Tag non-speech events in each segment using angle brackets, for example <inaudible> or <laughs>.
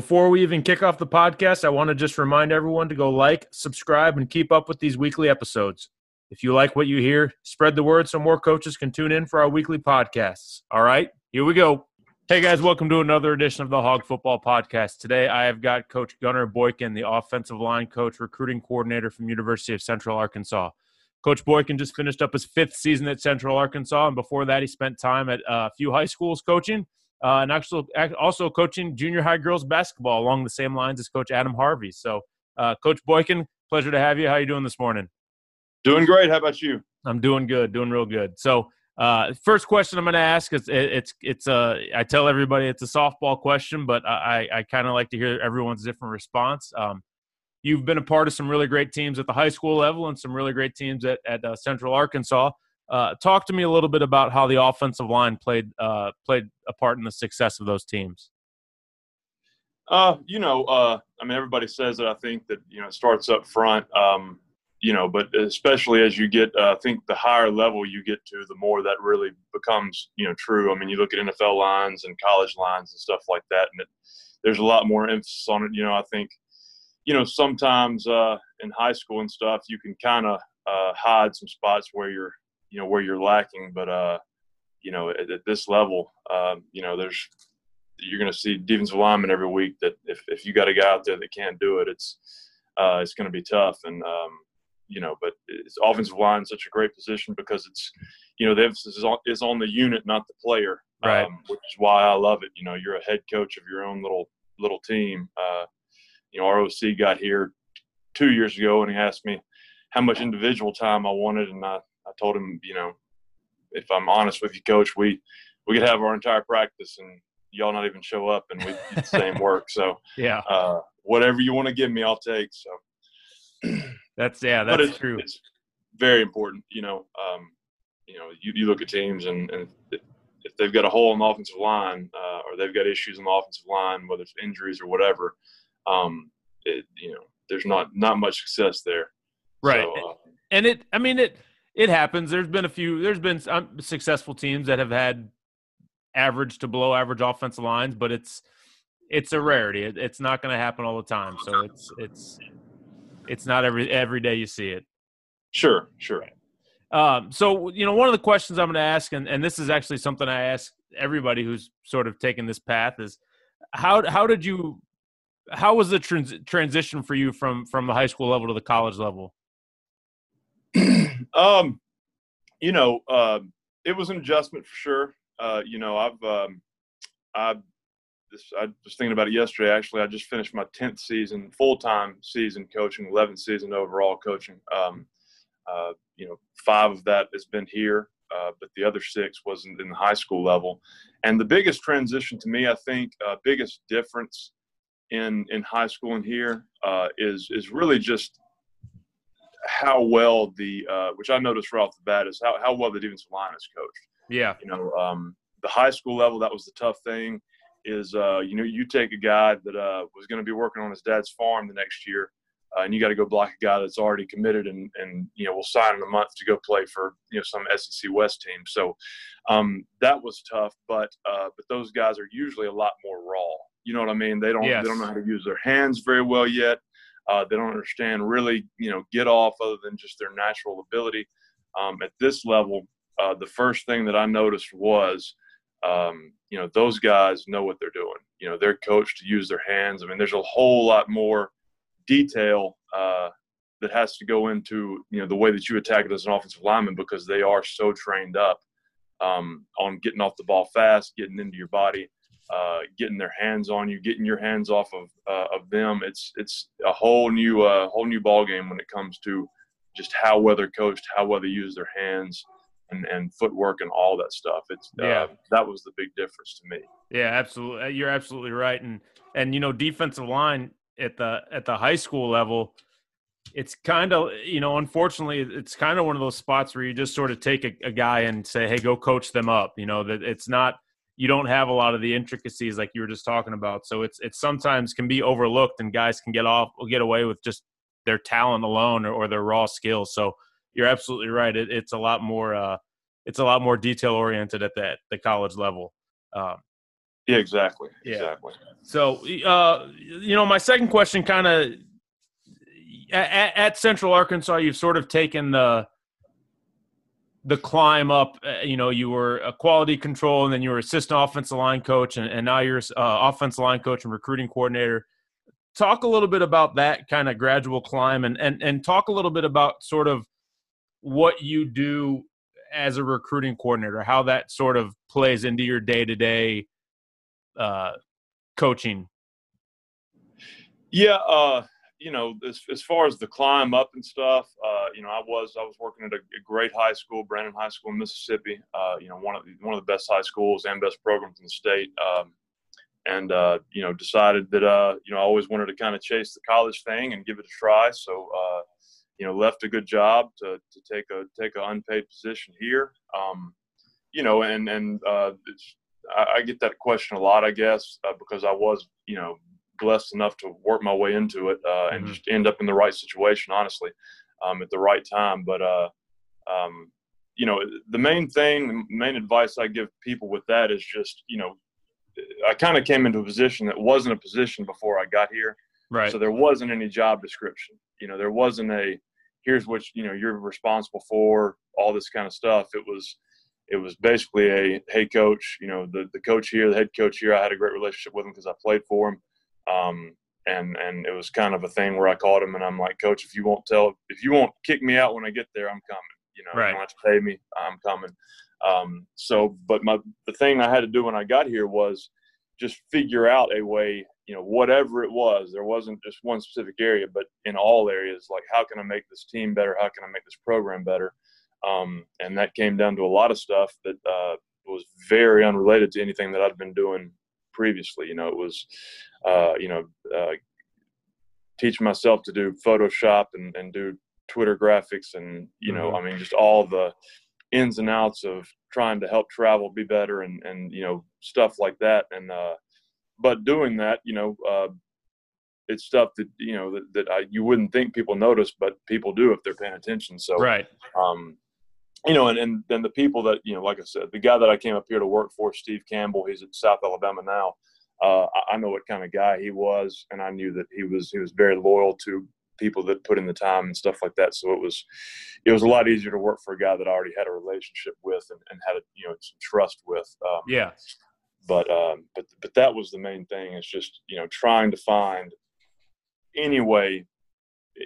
Before we even kick off the podcast, I want to just remind everyone to go like, subscribe, and keep up with these weekly episodes. If you like what you hear, spread the word so more coaches can tune in for our weekly podcasts. All right, here we go. Hey guys, welcome to another edition of the Hog Football Podcast. Today I have got Coach Gunnar Boykin, the offensive line coach, recruiting coordinator from University of Central Arkansas. Coach Boykin just finished up his fifth season at Central Arkansas, and before that, he spent time at uh, a few high schools coaching uh, and actually also coaching junior high girls basketball along the same lines as Coach Adam Harvey. So, uh, Coach Boykin, pleasure to have you. How you doing this morning? Doing great. How about you? I'm doing good, doing real good. So, uh, first question I'm going to ask is it, it's it's a uh, I tell everybody it's a softball question, but I I kind of like to hear everyone's different response. Um, you've been a part of some really great teams at the high school level and some really great teams at at uh, Central Arkansas. Uh, talk to me a little bit about how the offensive line played uh, played a part in the success of those teams. Uh, you know, uh, I mean, everybody says that. I think that you know it starts up front. Um, you know, but especially as you get, uh, I think the higher level you get to, the more that really becomes you know true. I mean, you look at NFL lines and college lines and stuff like that, and it, there's a lot more emphasis on it. You know, I think you know sometimes uh, in high school and stuff, you can kind of uh, hide some spots where you're you know where you're lacking. But uh, you know, at, at this level, um, you know, there's you're going to see defensive linemen every week. That if if you got a guy out there that can't do it, it's uh, it's going to be tough. And um, you know, but it's offensive line such a great position because it's you know the emphasis is on, is on the unit, not the player. Right. Um, which is why I love it. You know, you're a head coach of your own little little team. Uh, you know, ROC got here two years ago and he asked me how much individual time I wanted, and I I told him, you know, if I'm honest with you, coach, we we could have our entire practice and y'all not even show up and we do the same <laughs> work. So yeah, uh, whatever you want to give me, I'll take. So <clears throat> that's yeah, that's it's, true. It's very important, you know. Um, you know, you, you look at teams and, and if they've got a hole in the offensive line uh, or they've got issues in the offensive line, whether it's injuries or whatever, um, it, you know, there's not not much success there. Right. So, uh, and it, I mean, it it happens. There's been a few. There's been um, successful teams that have had average to below average offensive lines, but it's it's a rarity. It, it's not going to happen all the time. So it's it's it's not every every day you see it. Sure, sure. Um, so you know, one of the questions I'm going to ask, and, and this is actually something I ask everybody who's sort of taken this path, is how how did you how was the trans- transition for you from from the high school level to the college level? <clears throat> um, you know, uh, it was an adjustment for sure. Uh, you know, I've um, I this I was thinking about it yesterday. Actually, I just finished my tenth season, full time season coaching, eleventh season overall coaching. Um, uh, you know, five of that has been here, uh, but the other six wasn't in, the high school level. And the biggest transition to me, I think, uh, biggest difference in in high school and here uh, is is really just how well the uh, which I noticed right off the bat is how, how well the defensive line is coached. Yeah, you know, um, the high school level that was the tough thing. Is uh, you know you take a guy that uh, was going to be working on his dad's farm the next year, uh, and you got to go block a guy that's already committed and and you know will sign in a month to go play for you know some SEC West team. So um, that was tough, but uh, but those guys are usually a lot more raw. You know what I mean? They don't yes. they don't know how to use their hands very well yet. Uh, they don't understand really, you know, get off other than just their natural ability. Um, at this level, uh, the first thing that I noticed was, um, you know, those guys know what they're doing. You know, they're coached to use their hands. I mean, there's a whole lot more detail uh, that has to go into you know the way that you attack it as an offensive lineman because they are so trained up um, on getting off the ball fast, getting into your body, uh, getting their hands on you, getting your hands off of uh, of them. It's it's a whole new uh, whole new ball game when it comes to just how well they're coached, how well they use their hands. And, and footwork and all that stuff. It's uh, yeah. that was the big difference to me. Yeah, absolutely. You're absolutely right. And and you know, defensive line at the at the high school level, it's kind of you know unfortunately it's kind of one of those spots where you just sort of take a, a, guy and say hey go coach them up you know that it's not you don't have a lot of the intricacies like you were just talking about. So it's it's sometimes can be overlooked and guys can get off get away with just their talent alone or, or their raw skills so you're absolutely right. It, it's a lot more uh it's a lot more detail oriented at that the college level. Um, yeah exactly yeah. exactly. So uh you know my second question kind of at, at, Central Arkansas, you've sort of taken the the climb up. Uh, you know, you were a quality control, and then you were assistant offensive line coach, and, and now you're uh, offensive line coach and recruiting coordinator. Talk a little bit about that kind of gradual climb, and and and talk a little bit about sort of what you do as a recruiting coordinator, how that sort of plays into your day to day coaching. Yeah, uh, you know, as, as far as the climb up and stuff, uh, you know, I was I was working at a, a, great high school, Brandon High School in Mississippi. Uh, you know, one of the, one of the best high schools and best programs in the state. Um, and uh, you know, decided that uh, you know I always wanted to kind of chase the college thing and give it a try. So uh, you know, left a good job to, to take a take an unpaid position here. Um, you know, and and uh, I, I, get that question a lot, I guess, because I was you know blessed enough to work my way into it uh, and mm-hmm. just end up in the right situation, honestly, um, at the right time. But uh, um, you know, the main thing, the main advice I give people with that is just, you know, I kind of came into a position that wasn't a position before I got here. Right. So there wasn't any job description. You know, there wasn't a here's what you know you're responsible for, all this kind of stuff. It was it was basically a hey coach, you know, the the coach here, the head coach here, I had a great relationship with him because I played for him. Um, and and it was kind of a thing where I called him and I'm like, Coach, if you won't tell, if you won't kick me out when I get there, I'm coming. You know, right. you don't have to pay me, I'm coming. Um, so, but my the thing I had to do when I got here was just figure out a way. You know, whatever it was, there wasn't just one specific area, but in all areas, like how can I make this team better? How can I make this program better? Um, and that came down to a lot of stuff that uh, was very unrelated to anything that I'd been doing previously. You know, it was, uh, you know, uh, teach myself to do Photoshop and, and do Twitter graphics and, you know, mm-hmm. I mean, just all the ins and outs of trying to help travel be better and, and, you know, stuff like that. And, uh, but doing that, you know, uh, it's stuff that, you know, that, that I, you wouldn't think people notice, but people do if they're paying attention. So, right. Um, you know, and, and then the people that, you know, like I said, the guy that I came up here to work for, Steve Campbell, he's at South Alabama now. Uh, I know what kind of guy he was, and I knew that he was he was very loyal to people that put in the time and stuff like that. So it was it was a lot easier to work for a guy that I already had a relationship with and, and had a, you know some trust with. Um, yeah. But um, but but that was the main thing. Is just you know trying to find any way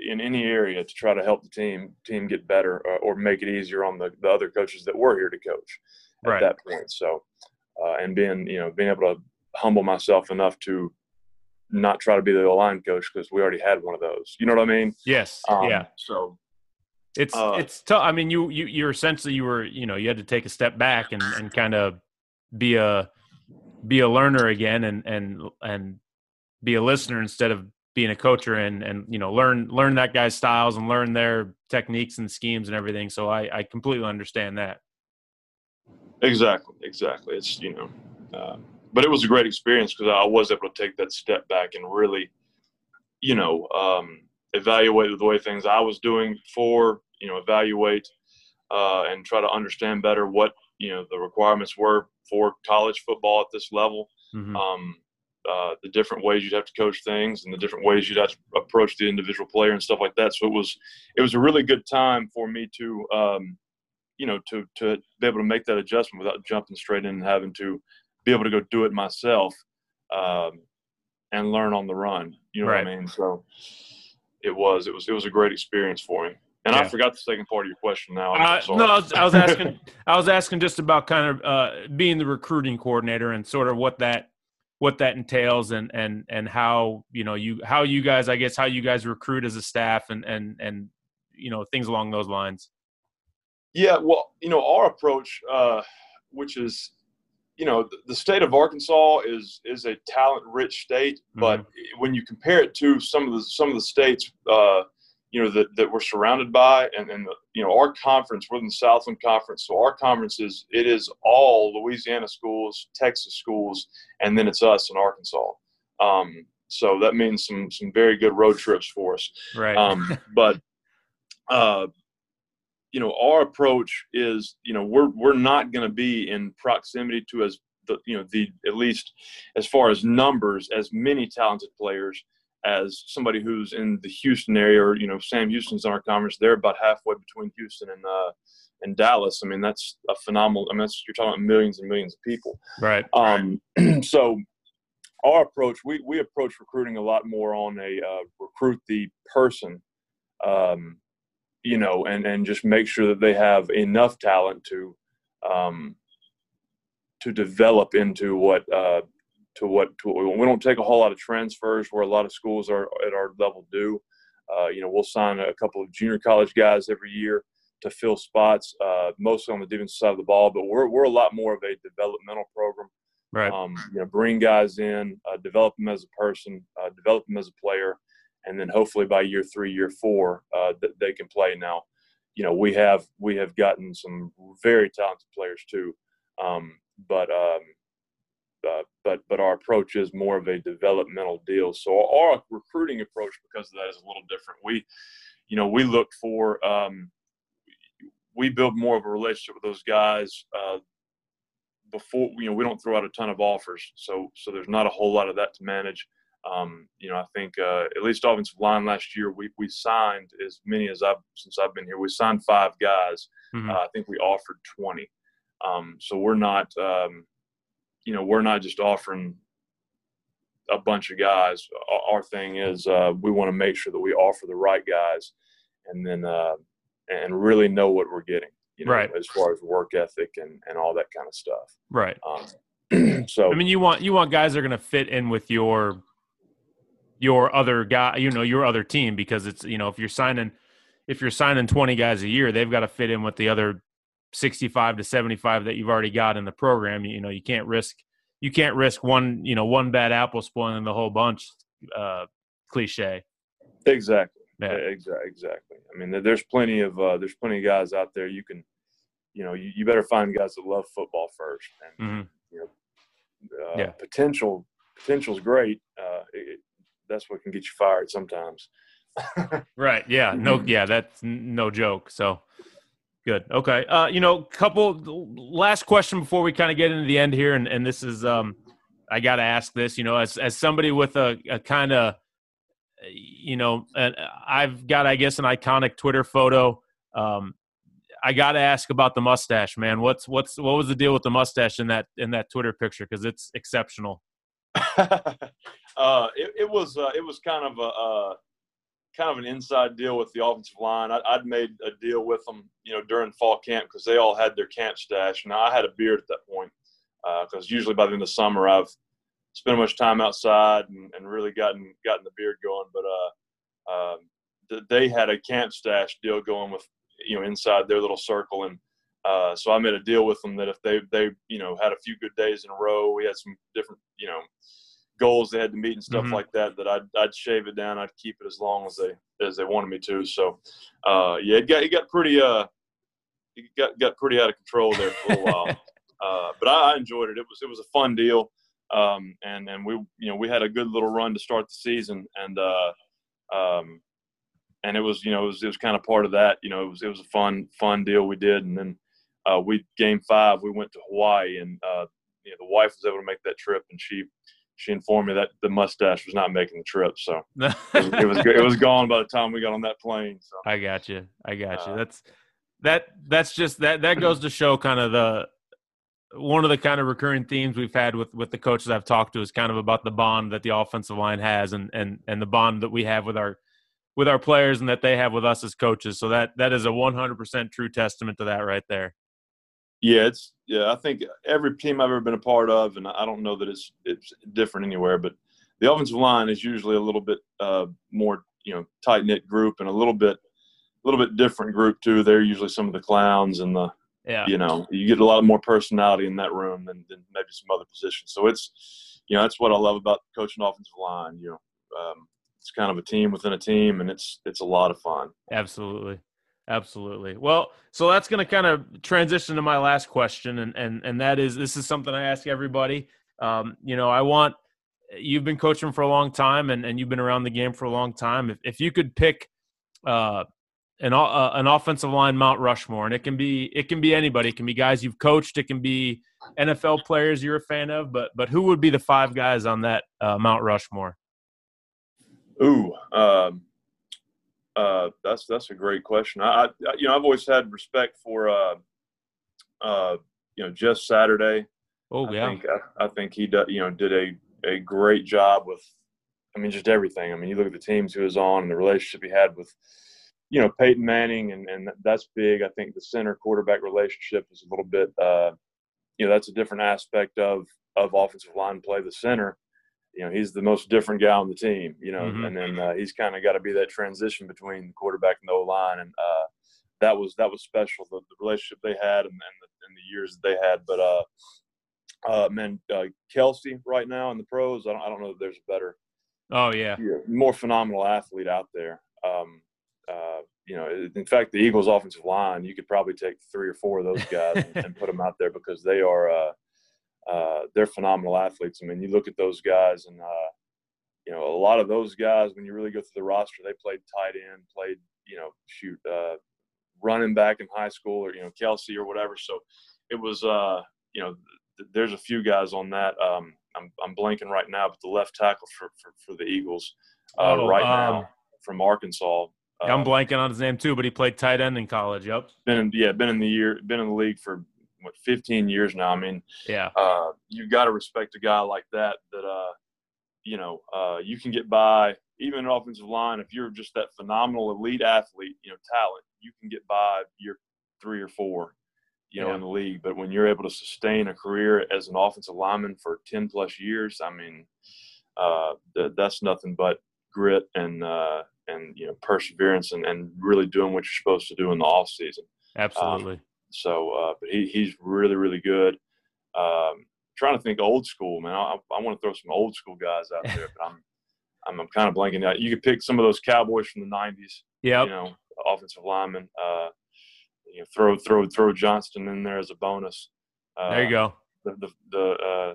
in any area to try to help the team team get better or, or make it easier on the, the other coaches that were here to coach at right. that point. So, uh, and being you know being able to humble myself enough to not try to be the line coach because we already had one of those. You know what I mean? Yes. Um, yeah. So it's uh, it's tough. I mean, you you you're essentially you were you know you had to take a step back and and kind of be a be a learner again and and and be a listener instead of being a coacher and and you know learn learn that guy's styles and learn their techniques and schemes and everything. So I I completely understand that. Exactly, exactly. It's you know, uh, but it was a great experience because I was able to take that step back and really, you know, um, evaluate the way things I was doing for you know evaluate uh, and try to understand better what you know the requirements were for college football at this level. Mm-hmm. Um, uh, the different ways you'd have to coach things and the different ways you'd have to approach the individual player and stuff like that. So it was it was a really good time for me to um, you know to to be able to make that adjustment without jumping straight in and having to be able to go do it myself um, and learn on the run. You know Right. what I mean? So it was it was it was a great experience for me. And Yeah. I forgot the second part of your question now. Uh, no, I was, I was asking. <laughs> I was asking just about kind of uh, being the recruiting coordinator and sort of what that what that entails and and and how you know you how you guys I guess how you guys recruit as a staff and and and you know things along those lines. Yeah, well, you know, our approach, uh, which is, you know, the, the state of Arkansas is is a talent-rich state, but when you compare it to some of the some of the states, uh, you know, that, that we're surrounded by, and and you know, our conference, we're in the Southland Conference, so our conference is it is all Louisiana schools, Texas schools, and then it's us in Arkansas. Um, so that means some some very good road trips for us. Right. Um, <laughs> but uh, you know, our approach is, you know, we're we're not going to be in proximity to as the you know the at least as far as numbers as many talented players as somebody who's in the Houston area or you know Sam Houston's in our conference. They're about halfway between Houston and uh, and Dallas. I mean, that's a phenomenal. I mean, that's, you're talking about millions and millions of people. right. Um, <clears throat> so our approach, we, we approach recruiting a lot more on a uh, recruit the person, um, you know, and, and just make sure that they have enough talent to um, to develop into what uh, to what to what we, we don't take a whole lot of transfers where a lot of schools are at our level do. Uh, you know, we'll sign a couple of junior college guys every year to fill spots, uh, mostly on the defensive side of the ball. But we're we're a lot more of a developmental program Right. um, you know, bring guys in, uh, develop them as a person, uh, develop them as a player, and then hopefully by year three, year four, uh, that they can play. Now, you know, we have we have gotten some very talented players too, um, but um, uh, but but our approach is more of a developmental deal. So our recruiting approach, because of that, is a little different. We, you know, we look for um, we build more of a relationship with those guys. Uh, before you know we don't throw out a ton of offers so so there's not a whole lot of that to manage um, you know i think uh, at least offensive line last year we we signed as many as i've since i've been here we signed five guys Mhm. uh, i think we offered 20 um, so we're not um, you know we're not just offering a bunch of guys our, thing is uh, we want to make sure that we offer the right guys and then uh, and really know what we're getting you know Right. as far as work ethic and and all that kind of stuff right. um, <clears throat> so I mean, you want you want guys that are going to fit in with your your other guy, you know, your other team because it's you know if you're signing if you're signing 20 guys a year, they've got to fit in with the other 65 to 75 that you've already got in the program. You know, you can't risk you can't risk one you know one bad apple spoiling the whole bunch. Uh, cliche. exactly Yeah. exactly exactly i mean there's plenty of uh, there's plenty of guys out there you can you know you, you better find guys that love football first and Mhm. uh, Yeah. potential potential's great uh, it, that's what can get you fired sometimes <laughs> Right. Yeah. No. <laughs> Yeah. That's no joke. So good. Okay. Uh, you know, couple last question before we kind of get into the end here, and and this is um, I got to ask this. You know, as as somebody with a, a kind of, you know, and I've got I guess an iconic Twitter photo. Um, I got to ask about the mustache, man. What's what's what was the deal with the mustache in that in that Twitter picture? Because it's exceptional. <laughs> uh, it, it was uh, it was kind of a uh, kind of an inside deal with the offensive line. I, I'd made a deal with them, you know, during fall camp because they all had their camp stash. Now I had a beard at that point because usually by the end of summer I've spent much time outside and, and really gotten gotten the beard going. But uh, th- they had a camp stash deal going with you know inside their little circle and. Uh, so I made a deal with them that if they they you know had a few good days in a row, we had some different you know goals they had to meet and stuff Mhm. like that. That I'd I'd shave it down. I'd keep it as long as they as they wanted me to. So uh, yeah, it got it got pretty uh it got got pretty out of control there for a while. <laughs> Uh, but I, I enjoyed it. It was it was a fun deal. Um, and and we you know we had a good little run to start the season and uh, um, and it was you know it was, it was kind of part of that. You know it was it was a fun fun deal we did and then uh, we game five we went to Hawaii and uh, you know the wife was able to make that trip and she she informed me that the mustache was not making the trip so <laughs> it was it was, it was gone by the time we got on that plane so I got you. I got you. Uh, That's that. That's just that. That goes to show kind of the one of the kind of recurring themes we've had with with the coaches I've talked to is kind of about the bond that the offensive line has and and and the bond that we have with our with our players and that they have with us as coaches. So that that is a 100% true testament to that right there. Yeah, it's yeah. I think every team I've ever been a part of, and I don't know that it's it's different anywhere, but the offensive line is usually a little bit uh, more you know tight knit group and a little bit a little bit different group too. They're usually some of the clowns and the yeah. you know you get a lot more personality in that room than, than maybe some other positions. So it's you know that's what I love about coaching offensive line. You know, um, it's kind of a team within a team, and it's it's a lot of fun. Absolutely. Absolutely. Well, so that's going to kind of transition to my last question, and and and that is this is something I ask everybody. Um, you know, I want you've been coaching for a long time, and and you've been around the game for a long time. If if you could pick uh, an uh, an offensive line Mount Rushmore, and it can be it can be anybody. It can be guys you've coached. It can be NFL players you're a fan of. But but who would be the five guys on that uh, Mount Rushmore? Ooh, um, uh, that's that's a great question. I, I, you know I've always had respect for uh, uh, you know Jeff Saturday. Oh yeah, I think, I, I think he did, you know did a a great job with. I mean, just everything. I mean, you look at the teams he was on and the relationship he had with, you know, Peyton Manning, and and that's big. I think the center quarterback relationship is a little bit, uh, you know, that's a different aspect of of offensive line play. The center you know he's the most different guy on the team you know mm-hmm. and then uh, he's kind of got to be that transition between the quarterback and the line and uh, that was that was special the, the relationship they had and, and, the, and, the, years that they had but uh uh man uh, Kelce right now in the pros I don't, I don't know if there's a better oh yeah. yeah more phenomenal athlete out there um uh you know in fact the Eagles offensive line you could probably take three or four of those guys and, and put them out there because they are uh they're phenomenal athletes. I mean, you look at those guys, and uh, you know, a lot of those guys, when you really go through the roster, they played tight end, played, you know, shoot, uh, running back in high school, or you know, Kelce or whatever. So it was, uh, you know, th- there's a few guys on that. Um, I'm I'm blanking right now, but the left tackle for for, for the Eagles uh, oh, right um, now from Arkansas. I'm blanking on his name too, but he played tight end in college. Yep. Been in, yeah, been in the year, been in the league for what 15 years now. I mean, yeah, uh, you got to respect a guy like that. That uh, you know, uh, you can get by even an offensive line if you're just that phenomenal elite athlete, you know, talent. You can get by year three or four, you know, yeah. in the league. But when you're able to sustain a career as an offensive lineman for 10 plus years, I mean, uh, th- that's nothing but grit and uh, and you know perseverance and, and really doing what you're supposed to do in the off season. Absolutely. Um, so, uh, but he, he's really, really good. Um, trying to think old school, man. I, I want to throw some old school guys out there, but I'm, I'm, I'm kind of blanking out. You could pick some of those Cowboys from the '90s. Yeah. You know, offensive linemen. Uh, you know, throw throw throw Johnston in there as a bonus. Uh, there you go. The the, the uh,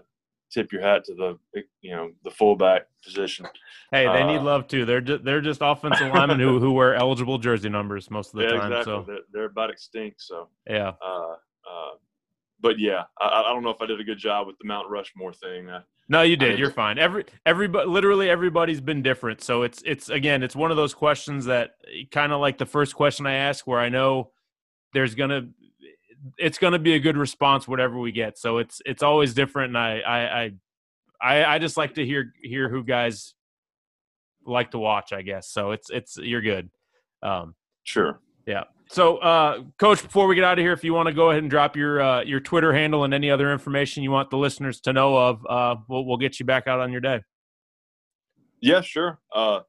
tip your hat to the you know the fullback position. Hey, they uh, need love too. They're just, they're just offensive linemen who who wear eligible jersey numbers most of the yeah, time. Exactly. So they're, they're, about extinct. So yeah. Uh, uh, but yeah, I, I, don't know if I did a good job with the Mount Rushmore thing. no, you did. You're fine. Every everybody, literally everybody's been different. So it's it's again, it's one of those questions that kind of like the first question I ask, where I know there's gonna it's going to be a good response whatever we get. So it's it's always different, and I I I I just like to hear hear who guys like to watch. I guess so. It's it's you're good. Um, sure. Yeah. So, uh, Coach, before we get out of here, if you want to go ahead and drop your uh, your Twitter handle and any other information you want the listeners to know of, uh, we'll we'll get you back out on your day. Yeah, sure. Uh,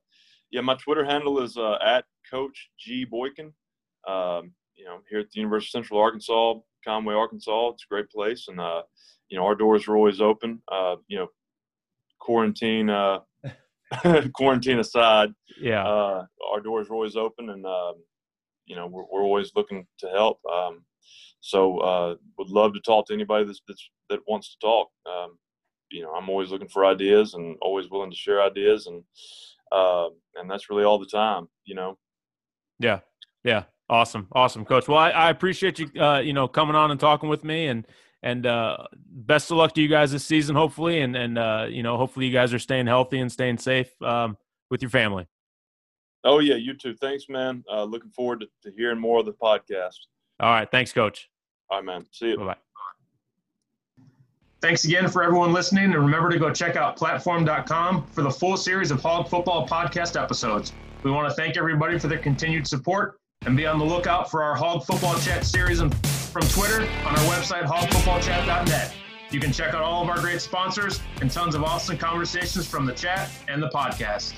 yeah, my Twitter handle is uh, at Coach G Boykin. Um, you know, here at the University of Central Arkansas, Conway, Arkansas. It's a great place, and uh, you know, our doors are always open. Uh, you know, quarantine uh, <laughs> quarantine aside, yeah, uh, our doors are always open, and um, you know, we're, we're always looking to help. Um, so, uh, would love to talk to anybody that's, that's that wants to talk. Um, you know, I'm always looking for ideas and always willing to share ideas, and uh, and that's really all the time. You know. Yeah. Yeah. Awesome, awesome, coach. Well, I, I appreciate you, uh, you know, coming on and talking with me, and and uh, best of luck to you guys this season, hopefully, and and uh, you know, hopefully you guys are staying healthy and staying safe um, with your family. Oh yeah, you too. Thanks, man. Uh, looking forward to, to hearing more of the podcast. All right, thanks, coach. All right, man. See you. Bye bye. Thanks again for everyone listening, and remember to go check out PLT4M.com for the full series of Hog Football podcast episodes. We want to thank everybody for their continued support and be on the lookout for our Hog Football Chat series from Twitter on our website, hogfootballchat.net. You can check out all of our great sponsors and tons of awesome conversations from the chat and the podcast.